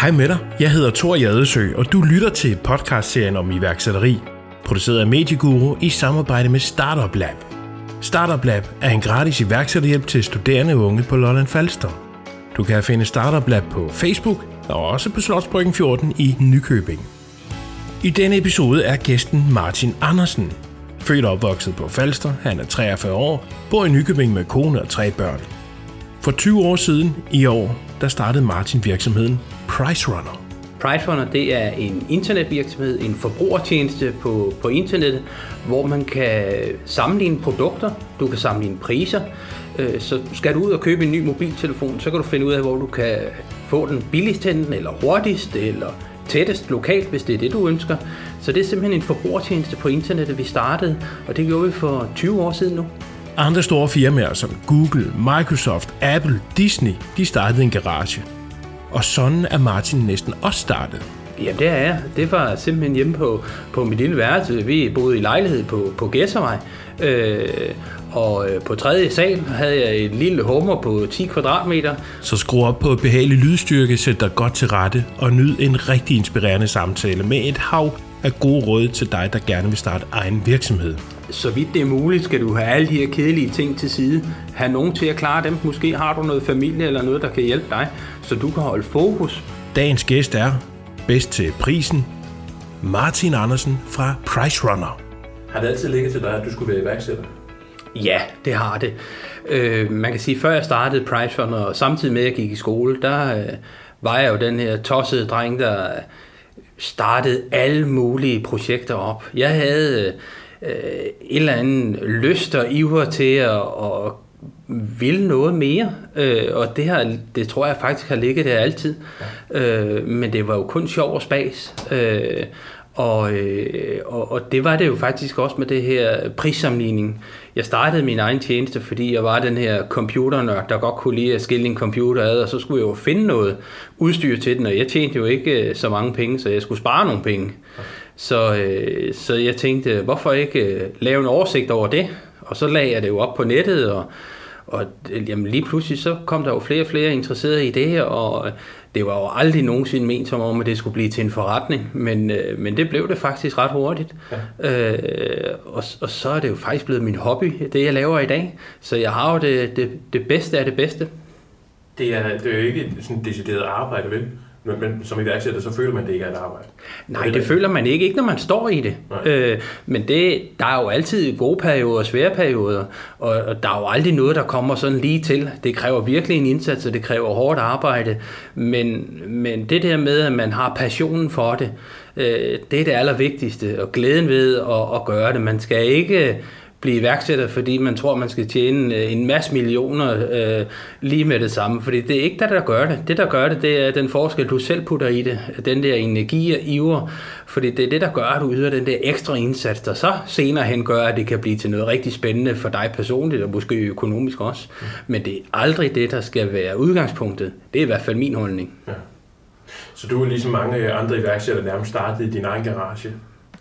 Hej med dig, jeg hedder Thor Jadesø, og du lytter til podcastserien om iværksætteri, produceret af Medieguru i samarbejde med Startup Lab. Startup Lab er en gratis iværksætterhjælp til studerende unge på Lolland Falster. Du kan finde Startup Lab på Facebook og også på Slotsbryggen 14 i Nykøbing. I denne episode er gæsten Martin Andersen. Født og opvokset på Falster, han er 43 år, bor i Nykøbing med kone og tre børn. For 20 år siden i år, der startede Martin virksomheden PriceRunner. PriceRunner det er en internetvirksomhed, en forbrugertjeneste på, på internettet, hvor man kan sammenligne produkter, du kan sammenligne priser. Øh, så skal du ud og købe en ny mobiltelefon, så kan du finde ud af, hvor du kan få den billigst hen, eller hurtigst, eller tættest lokalt, hvis det er det, du ønsker. Så det er simpelthen en forbrugertjeneste på internettet, vi startede, og det gjorde vi for 20 år siden nu. Andre store firmaer som Google, Microsoft, Apple, Disney, de startede en garage. Og sådan er Martin næsten også startet. Jamen det er jeg. Det var simpelthen hjemme på, på mit lille værelse. Vi boede i lejlighed på, på Gæsservej. Øh, og øh, på tredje sal havde jeg et lille hummer på 10 kvadratmeter. Så skru op på behagelig lydstyrke, sæt dig godt til rette og nyd en rigtig inspirerende samtale med et hav af gode råd til dig, der gerne vil starte egen virksomhed. Så vidt det er muligt, skal du have alle de her kedelige ting til side. Have nogen til at klare dem. Måske har du noget familie eller noget, der kan hjælpe dig, så du kan holde fokus. Dagens gæst er, bedst til prisen, Martin Andersen fra Price Runner. Har det altid ligget til dig, at du skulle være iværksætter? Ja, det har det. Øh, man kan sige, før jeg startede Price Runner, og samtidig med at jeg gik i skole, der øh, var jeg jo den her tossede dreng, der startede alle mulige projekter op. Jeg havde øh, en eller anden lyst og iver til at, at vil noget mere, øh, og det, her, det tror jeg faktisk har ligget der altid. Ja. Øh, men det var jo kun sjov og spas. Øh, og, øh, og, og det var det jo faktisk også med det her prissammenligning. Jeg startede min egen tjeneste, fordi jeg var den her computernørd, der godt kunne lide at skille en computer ad, og så skulle jeg jo finde noget udstyr til den, og jeg tjente jo ikke øh, så mange penge, så jeg skulle spare nogle penge. Så, øh, så jeg tænkte, hvorfor ikke øh, lave en oversigt over det? Og så lagde jeg det jo op på nettet, og, og jamen, lige pludselig så kom der jo flere og flere interesserede i det og det var jo aldrig nogensinde ment som om, at det skulle blive til en forretning, men, øh, men det blev det faktisk ret hurtigt. Ja. Øh, og, og så er det jo faktisk blevet min hobby, det jeg laver i dag. Så jeg har jo det, det, det bedste af det bedste. Det er, det er jo ikke sådan decideret arbejde, vel? Men, men som iværksætter, så føler man, det ikke er et arbejde. Nej, det, føler man ikke, ikke når man står i det. Øh, men det, der er jo altid gode perioder og svære perioder, og, og der er jo aldrig noget, der kommer sådan lige til. Det kræver virkelig en indsats, og det kræver hårdt arbejde. Men, men det der med, at man har passionen for det, øh, det er det allervigtigste, og glæden ved at, at gøre det. Man skal ikke blive iværksætter, fordi man tror, man skal tjene øh, en masse millioner øh, lige med det samme. Fordi det er ikke det, der gør det. Det, der gør det, det er den forskel, du selv putter i det. Den der energi og iver. Fordi det er det, der gør, at du yder den der ekstra indsats, der så senere hen gør, at det kan blive til noget rigtig spændende for dig personligt, og måske økonomisk også. Mm. Men det er aldrig det, der skal være udgangspunktet. Det er i hvert fald min holdning. Ja. Så du er ligesom mange andre iværksættere nærmest startet i din egen garage?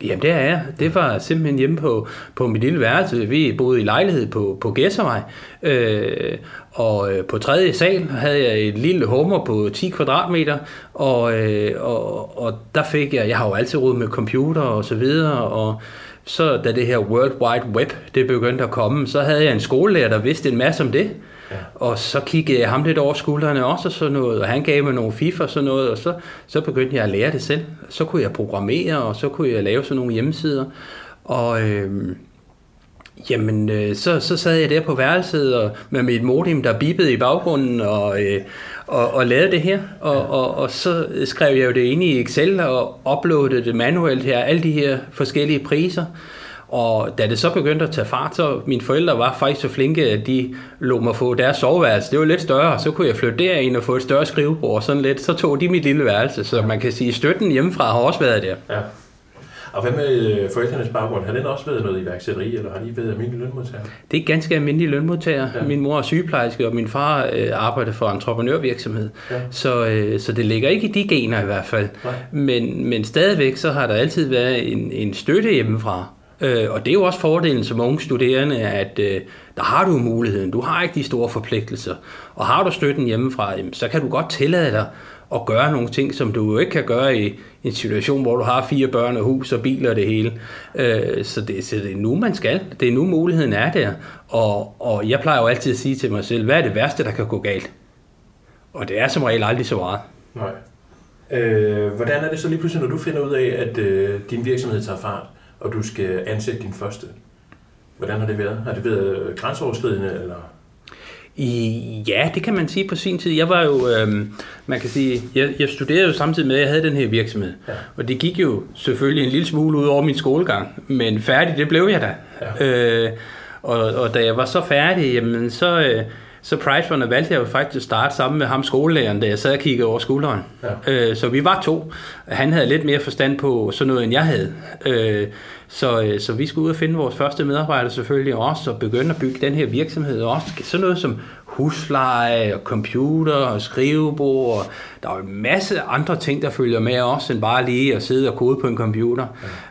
Jamen det er jeg. Det var simpelthen hjemme på, på mit lille værelse. Vi boede i lejlighed på, på Gæsservej. Øh, og øh, på tredje sal havde jeg et lille hummer på 10 kvadratmeter. Og, øh, og, og der fik jeg, jeg har jo altid råd med computer og så videre. Og så da det her World Wide Web det begyndte at komme, så havde jeg en skolelærer, der vidste en masse om det. Ja. Og så kiggede jeg ham lidt over skuldrene også og sådan noget, og han gav mig nogle FIFA og sådan noget, og så, så begyndte jeg at lære det selv. Så kunne jeg programmere, og så kunne jeg lave sådan nogle hjemmesider. Og øh, jamen, øh, så, så sad jeg der på værelset og, med mit modem, der bippede i baggrunden, og, øh, og, og lavede det her. Og, ja. og, og så skrev jeg jo det ind i Excel og uploadede det manuelt her, alle de her forskellige priser. Og da det så begyndte at tage fart, så mine forældre var faktisk så flinke, at de lå mig få deres soveværelse. Det var lidt større, så kunne jeg flytte derind og få et større skrivebord sådan lidt. Så tog de mit lille værelse, så man kan sige, at støtten hjemmefra har også været der. Ja. Og hvad med øh, forældrenes baggrund? Har den også været noget iværksætteri, eller har de været almindelige lønmodtagere? Det er ganske almindelige lønmodtagere. Ja. Min mor er sygeplejerske, og min far øh, arbejder for entreprenørvirksomhed. Ja. Så, øh, så det ligger ikke i de gener i hvert fald. Men, men stadigvæk så har der altid været en, en støtte hjemmefra. Øh, og det er jo også fordelen som unge studerende, at øh, der har du muligheden. Du har ikke de store forpligtelser. Og har du støtten hjemmefra, jamen, så kan du godt tillade dig at gøre nogle ting, som du jo ikke kan gøre i en situation, hvor du har fire børn og hus og biler og det hele. Øh, så, det, så det er nu, man skal. Det er nu, muligheden er der. Og, og jeg plejer jo altid at sige til mig selv, hvad er det værste, der kan gå galt? Og det er som regel aldrig så meget. Nej. Øh, hvordan er det så lige pludselig, når du finder ud af, at øh, din virksomhed tager fart, og du skal ansætte din første? Hvordan har det været? Har det været grænseoverskridende, eller? I, ja, det kan man sige på sin tid. Jeg var jo, øh, man kan sige, jeg, jeg studerede jo samtidig med, at jeg havde den her virksomhed. Ja. Og det gik jo selvfølgelig en lille smule ud over min skolegang, men færdig, det blev jeg da. Ja. Øh, og, og da jeg var så færdig, jamen, så, øh, så Pricefundet valgte jeg jo faktisk at starte sammen med ham skolelæreren, da jeg sad og kiggede over skulderen. Ja. Øh, så vi var to. Han havde lidt mere forstand på sådan noget, end jeg havde. Øh, så, øh, så vi skulle ud og finde vores første medarbejder selvfølgelig også, og begynde at bygge den her virksomhed også. Sådan noget som husleje, og computer og skrivebord. Og der er jo en masse andre ting, der følger med også, end bare lige at sidde og kode på en computer.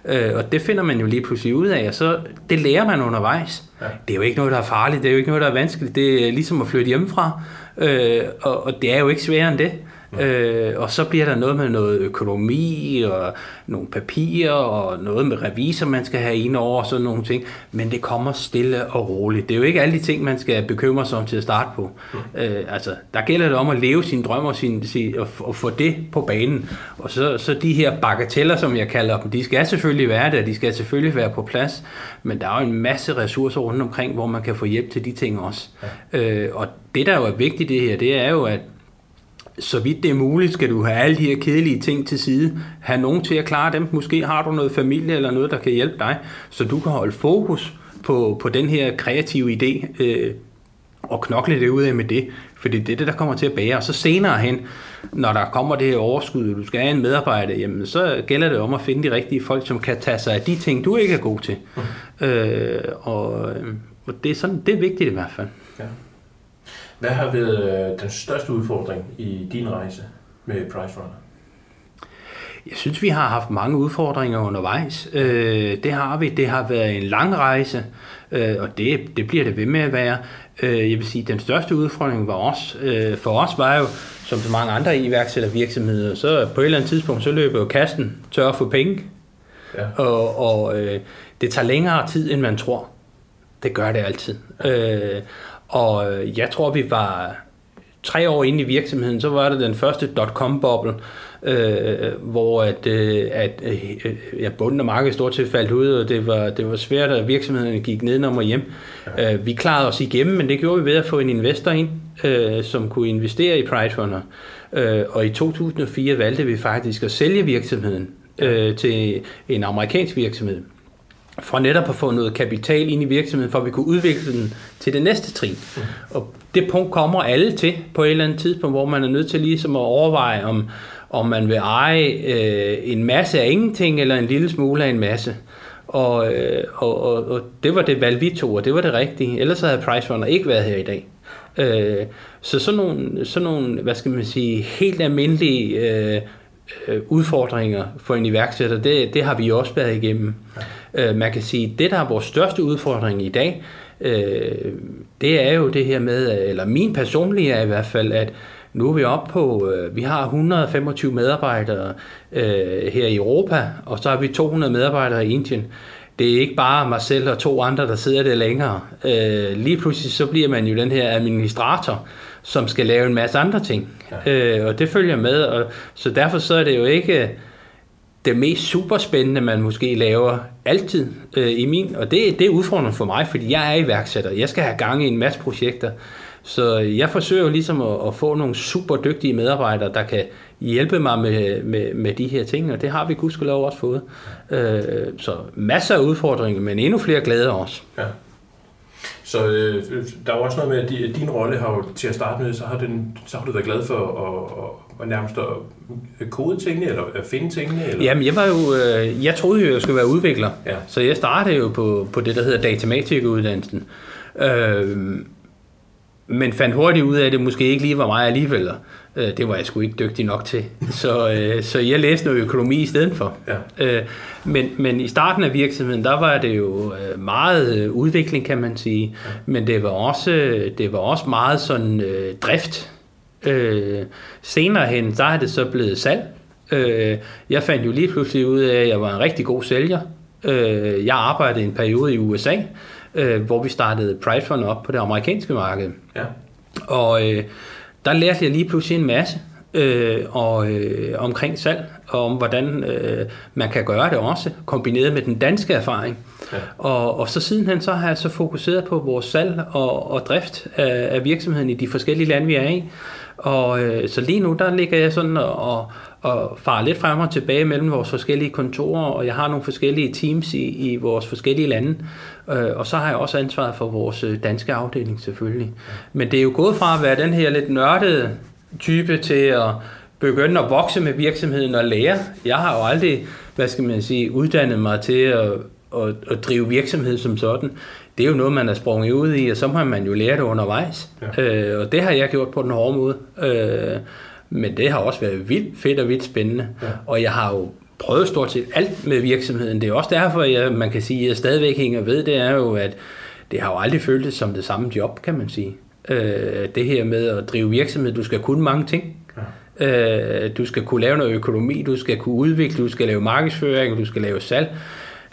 Ja. Øh, og det finder man jo lige pludselig ud af, og så det lærer man undervejs. Ja. Det er jo ikke noget, der er farligt, det er jo ikke noget, der er vanskeligt. Det er ligesom at flytte hjemmefra, øh, og, og det er jo ikke sværere end det. Øh, og så bliver der noget med noget økonomi og nogle papirer og noget med revisor, man skal have ind over og sådan nogle ting. Men det kommer stille og roligt. Det er jo ikke alle de ting, man skal bekymre sig om til at starte på. Mm. Øh, altså, der gælder det om at leve sine drømme og, sin, sin, og, og få det på banen. Og så, så de her bagateller, som jeg kalder dem, de skal selvfølgelig være der, de skal selvfølgelig være på plads. Men der er jo en masse ressourcer rundt omkring, hvor man kan få hjælp til de ting også. Ja. Øh, og det, der jo er vigtigt det her, det er jo, at så vidt det er muligt, skal du have alle de her kedelige ting til side. Have nogen til at klare dem. Måske har du noget familie eller noget, der kan hjælpe dig, så du kan holde fokus på, på den her kreative idé øh, og knokle det ud af med det. For det er det, der kommer til at bære. Og så senere hen, når der kommer det her overskud, og du skal have en medarbejder, jamen, så gælder det om at finde de rigtige folk, som kan tage sig af de ting, du ikke er god til. Mm. Øh, og, og det, er sådan, det er vigtigt i hvert fald. Ja. Hvad har været øh, den største udfordring i din rejse med Price Runner? Jeg synes, vi har haft mange udfordringer undervejs. Øh, det har vi. Det har været en lang rejse, øh, og det, det bliver det ved med at være. Øh, jeg vil sige, den største udfordring var os, øh, for os var jo, som så mange andre iværksættervirksomheder, så på et eller andet tidspunkt, så løber jo kassen tør for penge. Ja. Og, og øh, det tager længere tid, end man tror. Det gør det altid. Øh, og øh, jeg tror, vi var tre år inde i virksomheden, så var det den første dot-com-boble, øh, hvor at, øh, at øh, ja, bunden af markedet stort set faldt ud, og det var, det var svært, at virksomheden gik nedenom og hjem. Ja. Øh, vi klarede os igennem, men det gjorde vi ved at få en investor ind, øh, som kunne investere i Pridefunder. Øh, og i 2004 valgte vi faktisk at sælge virksomheden øh, til en amerikansk virksomhed for netop at få noget kapital ind i virksomheden, for at vi kunne udvikle den til det næste trin. Mm. Og det punkt kommer alle til på et eller andet tidspunkt, hvor man er nødt til ligesom at overveje, om, om man vil eje øh, en masse af ingenting, eller en lille smule af en masse. Og, øh, og, og, og det var det valg, vi tog, og det var det rigtige. Ellers havde PriceRunner ikke været her i dag. Øh, så sådan nogle, sådan nogle, hvad skal man sige, helt almindelige øh, øh udfordringer for en iværksætter, det, det har vi også været igennem. Ja. Øh, man kan sige, det der er vores største udfordring i dag, øh, det er jo det her med, eller min personlige er i hvert fald, at nu er vi oppe på, øh, vi har 125 medarbejdere øh, her i Europa, og så har vi 200 medarbejdere i Indien. Det er ikke bare mig selv og to andre, der sidder der længere. Øh, lige pludselig så bliver man jo den her administrator, som skal lave en masse andre ting. Ja. Øh, og det følger med, og så derfor så er det jo ikke det mest superspændende, man måske laver altid øh, i min, og det, det er udfordrende for mig, fordi jeg er iværksætter. Jeg skal have gang i en masse projekter. Så jeg forsøger jo ligesom at, at få nogle super dygtige medarbejdere, der kan hjælpe mig med, med, med de her ting, og det har vi gudskelov også fået. Øh, så masser af udfordringer, men endnu flere glæder også. Ja. Så øh, der er også noget med, at din rolle har jo til at starte med, så har, den, så har du været glad for at, at, at nærmest at kode tingene, eller at finde tingene? Eller? Jamen, jeg var jo, øh, jeg troede jo, jeg skulle være udvikler, ja. så jeg startede jo på, på det, der hedder datamatikuddannelsen. Øh, men fandt hurtigt ud af, at det måske ikke lige var mig alligevel. Øh, det var jeg sgu ikke dygtig nok til. Så, øh, så jeg læste noget økonomi i stedet for. Ja. Øh, men, men i starten af virksomheden, der var det jo øh, meget øh, udvikling, kan man sige. Ja. Men det var også, det var også meget sådan øh, drift. Øh, senere hen, der er det så blevet salg. Øh, jeg fandt jo lige pludselig ud af, at jeg var en rigtig god sælger. Øh, jeg arbejdede en periode i USA, øh, hvor vi startede Pride Fund op på det amerikanske marked. Ja. Og øh, der lærte jeg lige pludselig en masse øh, og, øh, omkring salg, og om hvordan øh, man kan gøre det også, kombineret med den danske erfaring. Ja. Og, og så sidenhen så har jeg så fokuseret på vores salg og, og drift af, af virksomheden i de forskellige lande, vi er i. Og øh, så lige nu, der ligger jeg sådan og, og farer lidt frem og tilbage mellem vores forskellige kontorer, og jeg har nogle forskellige teams i, i vores forskellige lande. Øh, og så har jeg også ansvaret for vores øh, danske afdeling selvfølgelig. Men det er jo gået fra at være den her lidt nørdede type til at begynde at vokse med virksomheden og lære. Jeg har jo aldrig, hvad skal man sige, uddannet mig til at, at, at drive virksomhed som sådan. Det er jo noget, man er sprunget ud i, og så må man jo lære det undervejs. Ja. Øh, og det har jeg gjort på den hårde måde. Øh, men det har også været vildt fedt og vildt spændende. Ja. Og jeg har jo prøvet stort set alt med virksomheden. Det er også derfor, jeg, man kan sige, at jeg stadigvæk hænger ved, det er jo, at det har jo aldrig føltes som det samme job, kan man sige. Øh, det her med at drive virksomhed, du skal kunne mange ting. Ja. Øh, du skal kunne lave noget økonomi, du skal kunne udvikle, du skal lave markedsføring, du skal lave salg.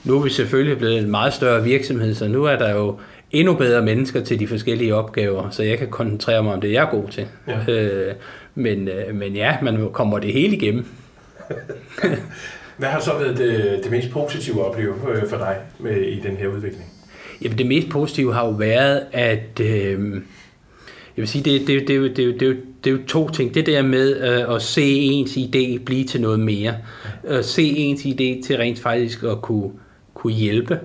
Nu er vi selvfølgelig blevet en meget større virksomhed, så nu er der jo endnu bedre mennesker til de forskellige opgaver, så jeg kan koncentrere mig om det, jeg er god til. Ja. Øh, men, øh, men ja, man kommer det hele igennem. Hvad har så været det, det mest positive at opleve øh, for dig med, i den her udvikling? Jamen det mest positive har jo været, at øh, jeg vil sige, det, det, det, det, det, det, det er jo to ting. Det der med øh, at se ens idé blive til noget mere. At se ens idé til rent faktisk at kunne, kunne hjælpe.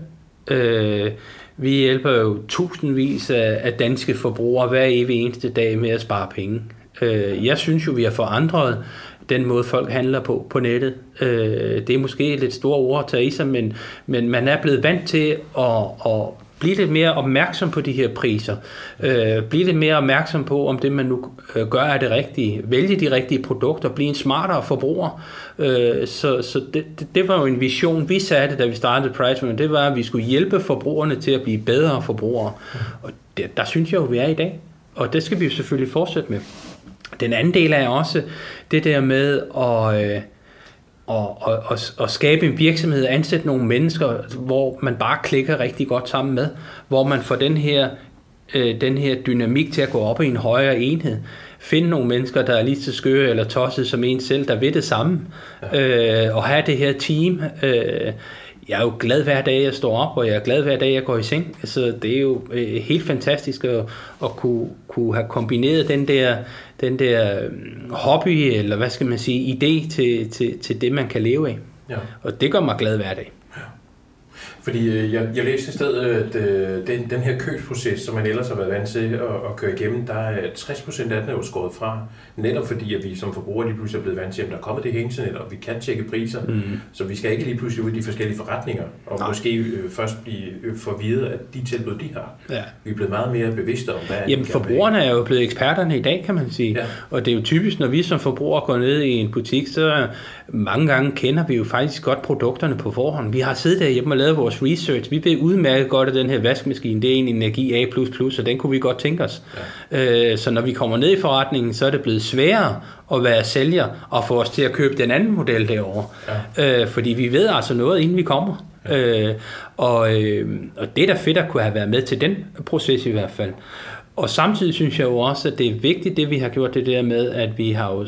Øh, vi hjælper jo tusindvis af, af danske forbrugere hver evig eneste dag med at spare penge. Øh, jeg synes jo, vi har forandret den måde, folk handler på på nettet. Øh, det er måske lidt store ord at tage i sig, men, men man er blevet vant til at, at blive lidt mere opmærksom på de her priser. Øh, blive lidt mere opmærksom på, om det man nu øh, gør er det rigtige. Vælge de rigtige produkter. Blive en smartere forbruger. Øh, så så det, det, det var jo en vision, vi satte, da vi startede Price Det var, at vi skulle hjælpe forbrugerne til at blive bedre forbrugere. Og det, der synes jeg jo, vi er i dag. Og det skal vi jo selvfølgelig fortsætte med. Den anden del er også det der med at... Øh, og, og, og, og skabe en virksomhed ansætte nogle mennesker, hvor man bare klikker rigtig godt sammen med, hvor man får den her, øh, den her dynamik til at gå op i en højere enhed. Finde nogle mennesker, der er lige så skøre eller tosset som en selv, der ved det samme, øh, og have det her team. Øh, jeg er jo glad hver dag, jeg står op, og jeg er glad hver dag, jeg går i seng. Altså, det er jo øh, helt fantastisk at, at kunne, kunne have kombineret den der, den der øhm, hobby, eller hvad skal man sige, idé til, til, til det, man kan leve af. Ja. Og det gør mig glad hver dag. Fordi øh, jeg, jeg læste i stedet, at øh, den, den her købsproces, som man ellers har været vant til at, at køre igennem, der er 60 procent af den er jo skåret fra. Netop fordi, at vi som forbrugere lige pludselig er blevet vant til, at der er kommet det her internet, og vi kan tjekke priser. Mm. Så vi skal ikke lige pludselig ud i de forskellige forretninger, og Nej. måske øh, først blive øh, forvirret af de tilbud, de har. Ja. Vi er blevet meget mere bevidste om, hvad Jamen forbrugerne er jo blevet eksperterne i dag, kan man sige. Ja. Og det er jo typisk, når vi som forbrugere går ned i en butik, så mange gange kender vi jo faktisk godt produkterne på forhånd. Vi har siddet derhjemme og lavet vores research. Vi ved udmærket godt, at den her vaskemaskine, det er en energi A++, og den kunne vi godt tænke os. Ja. Øh, så når vi kommer ned i forretningen, så er det blevet sværere at være sælger og få os til at købe den anden model derovre. Ja. Øh, fordi vi ved altså noget, inden vi kommer. Ja. Øh, og, øh, og det er da fedt at kunne have været med til den proces i hvert fald. Og samtidig synes jeg jo også, at det er vigtigt, det vi har gjort, det der med, at vi har jo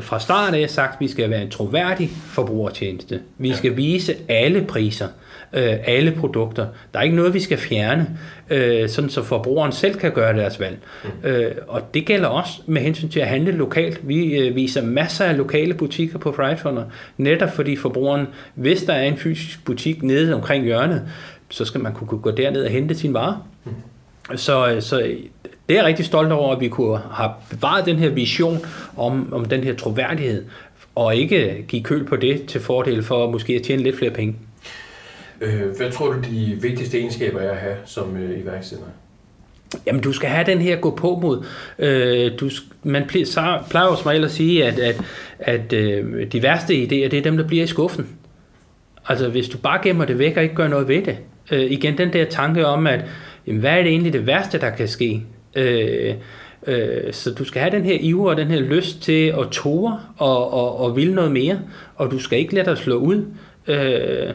fra start af sagt, at vi skal være en troværdig forbrugertjeneste. Vi skal vise alle priser, øh, alle produkter. Der er ikke noget, vi skal fjerne, øh, sådan så forbrugeren selv kan gøre deres valg. Mm. Øh, og det gælder også med hensyn til at handle lokalt. Vi øh, viser masser af lokale butikker på Pricefunder, netop fordi forbrugeren, hvis der er en fysisk butik nede omkring hjørnet, så skal man kunne gå derned og hente sin varer. Mm. Så, så det er jeg rigtig stolt over, at vi kunne have bevaret den her vision om, om den her troværdighed, og ikke give køl på det til fordel for måske at tjene lidt flere penge. Øh, hvad tror du, de vigtigste egenskaber er at have som øh, iværksætter? Jamen, du skal have den her gå på mod. Øh, du, man plejer jo som regel at sige, at, at, at øh, de værste idéer, det er dem, der bliver i skuffen. Altså, hvis du bare gemmer det væk og ikke gør noget ved det. Øh, igen, den der tanke om, at jamen, hvad er det egentlig det værste, der kan ske? Øh, Øh, så du skal have den her iver og den her lyst til at tore og, og, og ville noget mere, og du skal ikke lade dig slå ud. Øh,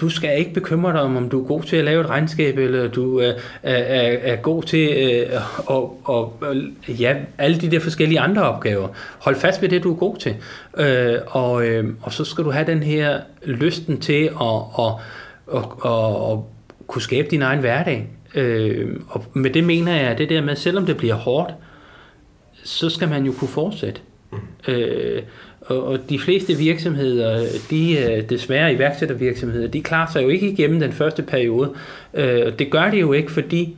du skal ikke bekymre dig om, om du er god til at lave et regnskab, eller du er, er, er god til øh, og, og, ja, alle de der forskellige andre opgaver. Hold fast ved det, du er god til. Øh, og, øh, og så skal du have den her lysten til at, at, at, at, at kunne skabe din egen hverdag. Øh, og med det mener jeg, at det der med, selvom det bliver hårdt, så skal man jo kunne fortsætte. Mm. Øh, og, og de fleste virksomheder, de øh, desværre iværksættervirksomheder, de klarer sig jo ikke igennem den første periode. Øh, og det gør de jo ikke, fordi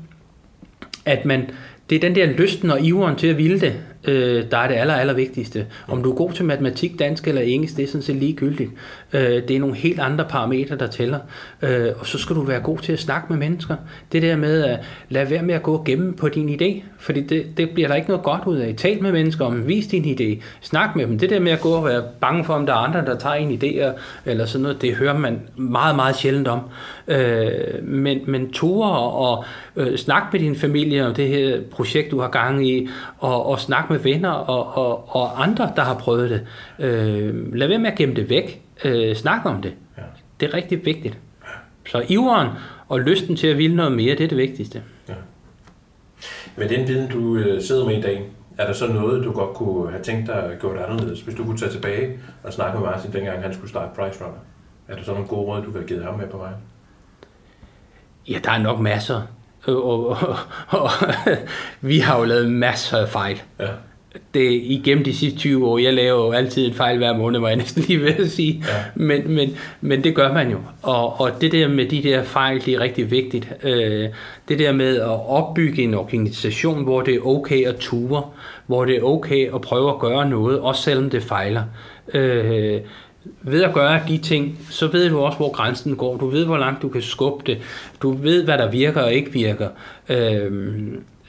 at man, det er den der lysten og iveren til at ville det, øh, der er det aller, aller vigtigste. Om du er god til matematik, dansk eller engelsk, det er sådan set ligegyldigt. Øh, det er nogle helt andre parametre, der tæller. Øh, og så skal du være god til at snakke med mennesker. Det der med at lade være med at gå og gemme på din idé, fordi det, det bliver der ikke noget godt ud af. Tal med mennesker om, vis din idé, snak med dem. Det der med at gå og være bange for, om der er andre, der tager en idé eller sådan noget, det hører man meget, meget sjældent om. Øh, men, men ture og øh, snak med din familie om det her projekt, du har gang i, og, og snak med venner og, og, og andre, der har prøvet det. Øh, lad være med at gemme det væk. Øh, snak om det. Ja. Det er rigtig vigtigt. Så iveren og lysten til at ville noget mere, det er det vigtigste. Ja. Med den viden, du øh, sidder med i dag, er der så noget, du godt kunne have tænkt dig at gøre det anderledes? Hvis du kunne tage tilbage og snakke med Martin, dengang han skulle starte Price Runner. Er der så nogle gode råd, du vil have givet ham med på vejen? Ja, der er nok masser. Og, og, og, og vi har jo lavet masser af fejl. Ja det igennem de sidste 20 år, jeg laver jo altid en fejl hver måned, var jeg næsten lige ved at sige, ja. men, men, men det gør man jo, og, og det der med de der fejl, det er rigtig vigtigt. Øh, det der med at opbygge en organisation, hvor det er okay at ture, hvor det er okay at prøve at gøre noget, også selvom det fejler. Øh, ved at gøre de ting, så ved du også, hvor grænsen går. Du ved, hvor langt du kan skubbe det. Du ved, hvad der virker og ikke virker. Øh,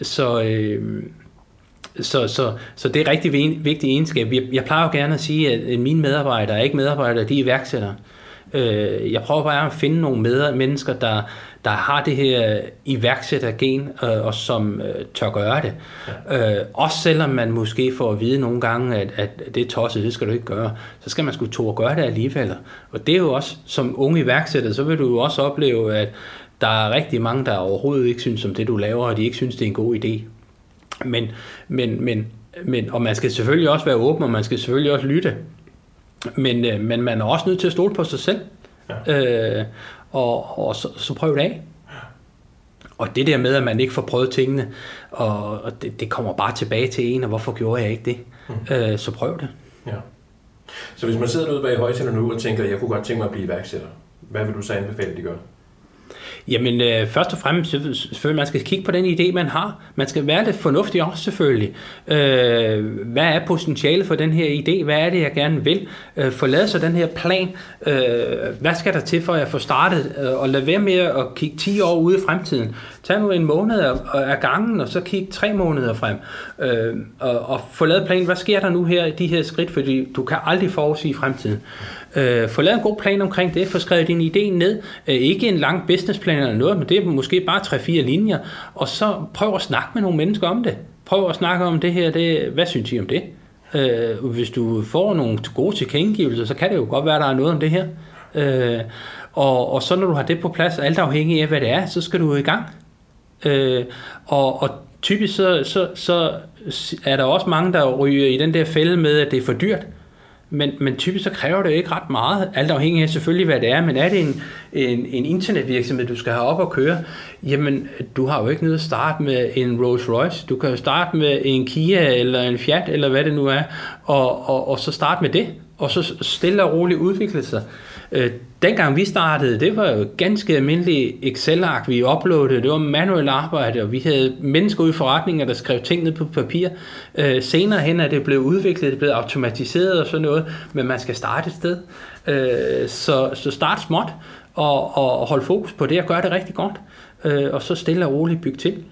så... Øh, så, så, så det er rigtig vigtig egenskab. Jeg, jeg plejer jo gerne at sige, at mine medarbejdere er ikke medarbejdere, de er iværksættere. Øh, jeg prøver bare at finde nogle med, mennesker, der, der har det her iværksættergen, øh, og som øh, tør gøre det. Ja. Øh, også selvom man måske får at vide nogle gange, at, at det er tosset, det skal du ikke gøre, så skal man sgu at gøre det alligevel. Og det er jo også, som unge iværksætter, så vil du jo også opleve, at der er rigtig mange, der overhovedet ikke synes om det, du laver, og de ikke synes, det er en god idé. Men, men, men, men, og man skal selvfølgelig også være åben, og man skal selvfølgelig også lytte. Men, øh, men man er også nødt til at stole på sig selv. Ja. Øh, og og så, så prøv det af. Og det der med, at man ikke får prøvet tingene, og, og det, det kommer bare tilbage til en, og hvorfor gjorde jeg ikke det? Mm. Øh, så prøv det. Ja. Så hvis man sidder derude bag højtalerne nu og tænker, jeg kunne godt tænke mig at blive iværksætter, hvad vil du så anbefale, de gør? Jamen, øh, først og fremmest selvfølgelig, man skal kigge på den idé, man har. Man skal være lidt fornuftig også selvfølgelig. Øh, hvad er potentialet for den her idé? Hvad er det, jeg gerne vil? Øh, få lavet sig den her plan. Øh, hvad skal der til for, at jeg får startet? Øh, og lad være med at kigge 10 år ude i fremtiden. Tag nu en måned af, gangen, og så kig tre måneder frem. Øh, og, og få lavet plan. Hvad sker der nu her i de her skridt? Fordi du kan aldrig forudsige fremtiden. Øh, Øh, få lavet en god plan omkring det, få skrevet din idé ned, øh, ikke en lang businessplan eller noget, men det er måske bare 3-4 linjer, og så prøv at snakke med nogle mennesker om det. Prøv at snakke om det her, det, hvad synes I om det? Øh, hvis du får nogle gode tilkendegivelser, så kan det jo godt være, at der er noget om det her. Øh, og, og så når du har det på plads, alt afhængig af, hvad det er, så skal du i gang. Øh, og, og typisk så, så, så er der også mange, der ryger i den der fælde med, at det er for dyrt. Men, men typisk så kræver det ikke ret meget, alt afhængig af selvfølgelig, hvad det er, men er det en, en, en internetvirksomhed, du skal have op og køre, jamen du har jo ikke noget at starte med en Rolls Royce, du kan jo starte med en Kia eller en Fiat, eller hvad det nu er, og, og, og så starte med det, og så stille og roligt udvikle sig. Øh, dengang vi startede, det var jo ganske almindelig Excel-ark, vi uploadede. Det var manuelt arbejde, og vi havde mennesker ude i forretninger, der skrev ting ned på papir. Øh, senere hen er det blevet udviklet, det er blevet automatiseret og sådan noget, men man skal starte et sted. Øh, så, så start småt og, og hold fokus på det og gør det rigtig godt. Øh, og så stille og roligt bygge til.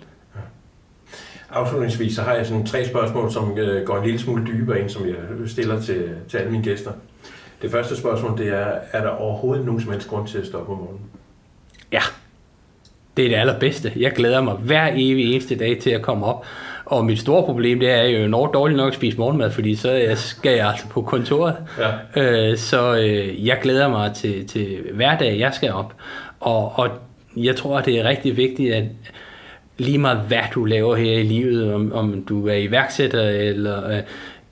Afslutningsvis så har jeg sådan tre spørgsmål, som øh, går en lille smule dybere ind, som jeg stiller til, til alle mine gæster. Det første spørgsmål, det er, er der overhovedet nogen som helst grund til at stoppe om morgenen? Ja, det er det allerbedste. Jeg glæder mig hver evig eneste dag til at komme op Og mit store problem, det er jo når dårligt nok at spise morgenmad, fordi så skal jeg altså på kontoret. Ja. Øh, så øh, jeg glæder mig til, til hver dag, jeg skal op. Og, og jeg tror, det er rigtig vigtigt, at lige meget hvad du laver her i livet, om, om du er iværksætter, eller øh,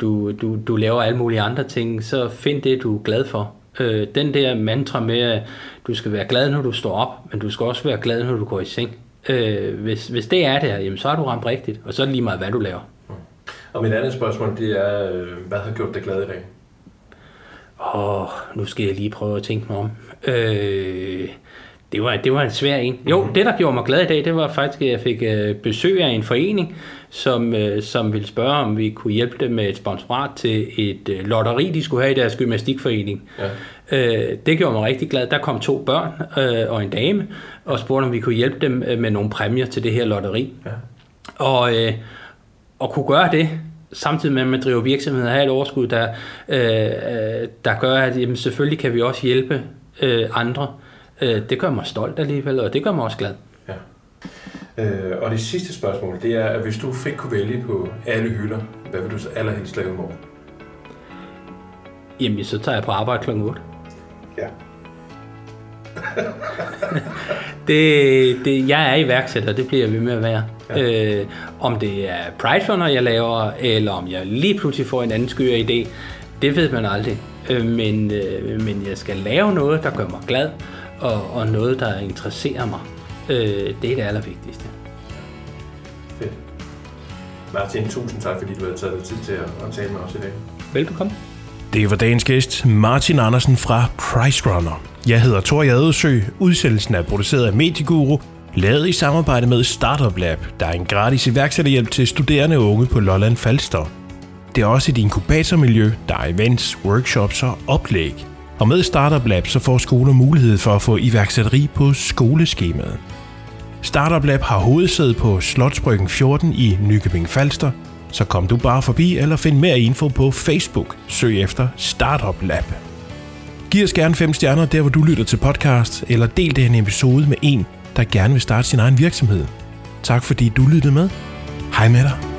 du, du, du laver alle mulige andre ting, så find det, du er glad for. Øh, den der mantra med, at du skal være glad, når du står op, men du skal også være glad, når du går i seng. Øh, hvis, hvis det er det her, jamen, så har du ramt rigtigt, og så er det lige meget, hvad du laver. Mm. Og mit andet spørgsmål, det er, øh, hvad har gjort dig glad i dag? Åh, oh, nu skal jeg lige prøve at tænke mig om. Øh, det var, det var en svær en. Jo, mm-hmm. det der gjorde mig glad i dag, det var faktisk, at jeg fik øh, besøg af en forening, som, øh, som ville spørge, om vi kunne hjælpe dem med et sponsorat til et øh, lotteri, de skulle have i deres gymnastikforening. Ja. det gjorde mig rigtig glad. Der kom to børn og en dame, og spurgte, om vi kunne hjælpe dem med nogle præmier til det her lotteri. Ja. Og, og kunne gøre det, samtidig med at man driver virksomhed og har et overskud, der, der gør, at jamen, selvfølgelig kan vi også hjælpe andre øh, det gør mig stolt alligevel, og det gør mig også glad. Ja. Øh, og det sidste spørgsmål, det er, at hvis du fik kunne vælge på alle hylder, hvad vil du så allerhelst lave i morgen? Jamen, så tager jeg på arbejde kl. 8. Ja. det, det, jeg er iværksætter, det bliver vi med at være. Ja. Øh, om det er Pridefunder, jeg laver, eller om jeg lige pludselig får en anden skør idé, det ved man aldrig. Øh, men, øh, men jeg skal lave noget, der gør mig glad, og, og noget, der interesserer mig. Øh, det er det allervigtigste. Fedt. Martin, tusind tak, fordi du har taget dig tid til at, at tale med os i dag. Velbekomme. Det var dagens gæst, Martin Andersen fra Price Runner. Jeg hedder Thor Jadesø. Udsendelsen er produceret af Medieguru, lavet i samarbejde med Startup Lab, der er en gratis iværksætterhjælp til studerende unge på Lolland Falster. Det er også et inkubatormiljø, der er events, workshops og oplæg. Og med Startup Lab så får skoler mulighed for at få iværksætteri på skoleskemaet. Startup Lab har hovedsæde på Slotsbryggen 14 i Nykøbing Falster, så kom du bare forbi eller find mere info på Facebook. Søg efter Startup Lab. Giv os gerne 5 stjerner der, hvor du lytter til podcast, eller del den episode med en, der gerne vil starte sin egen virksomhed. Tak fordi du lyttede med. Hej med dig.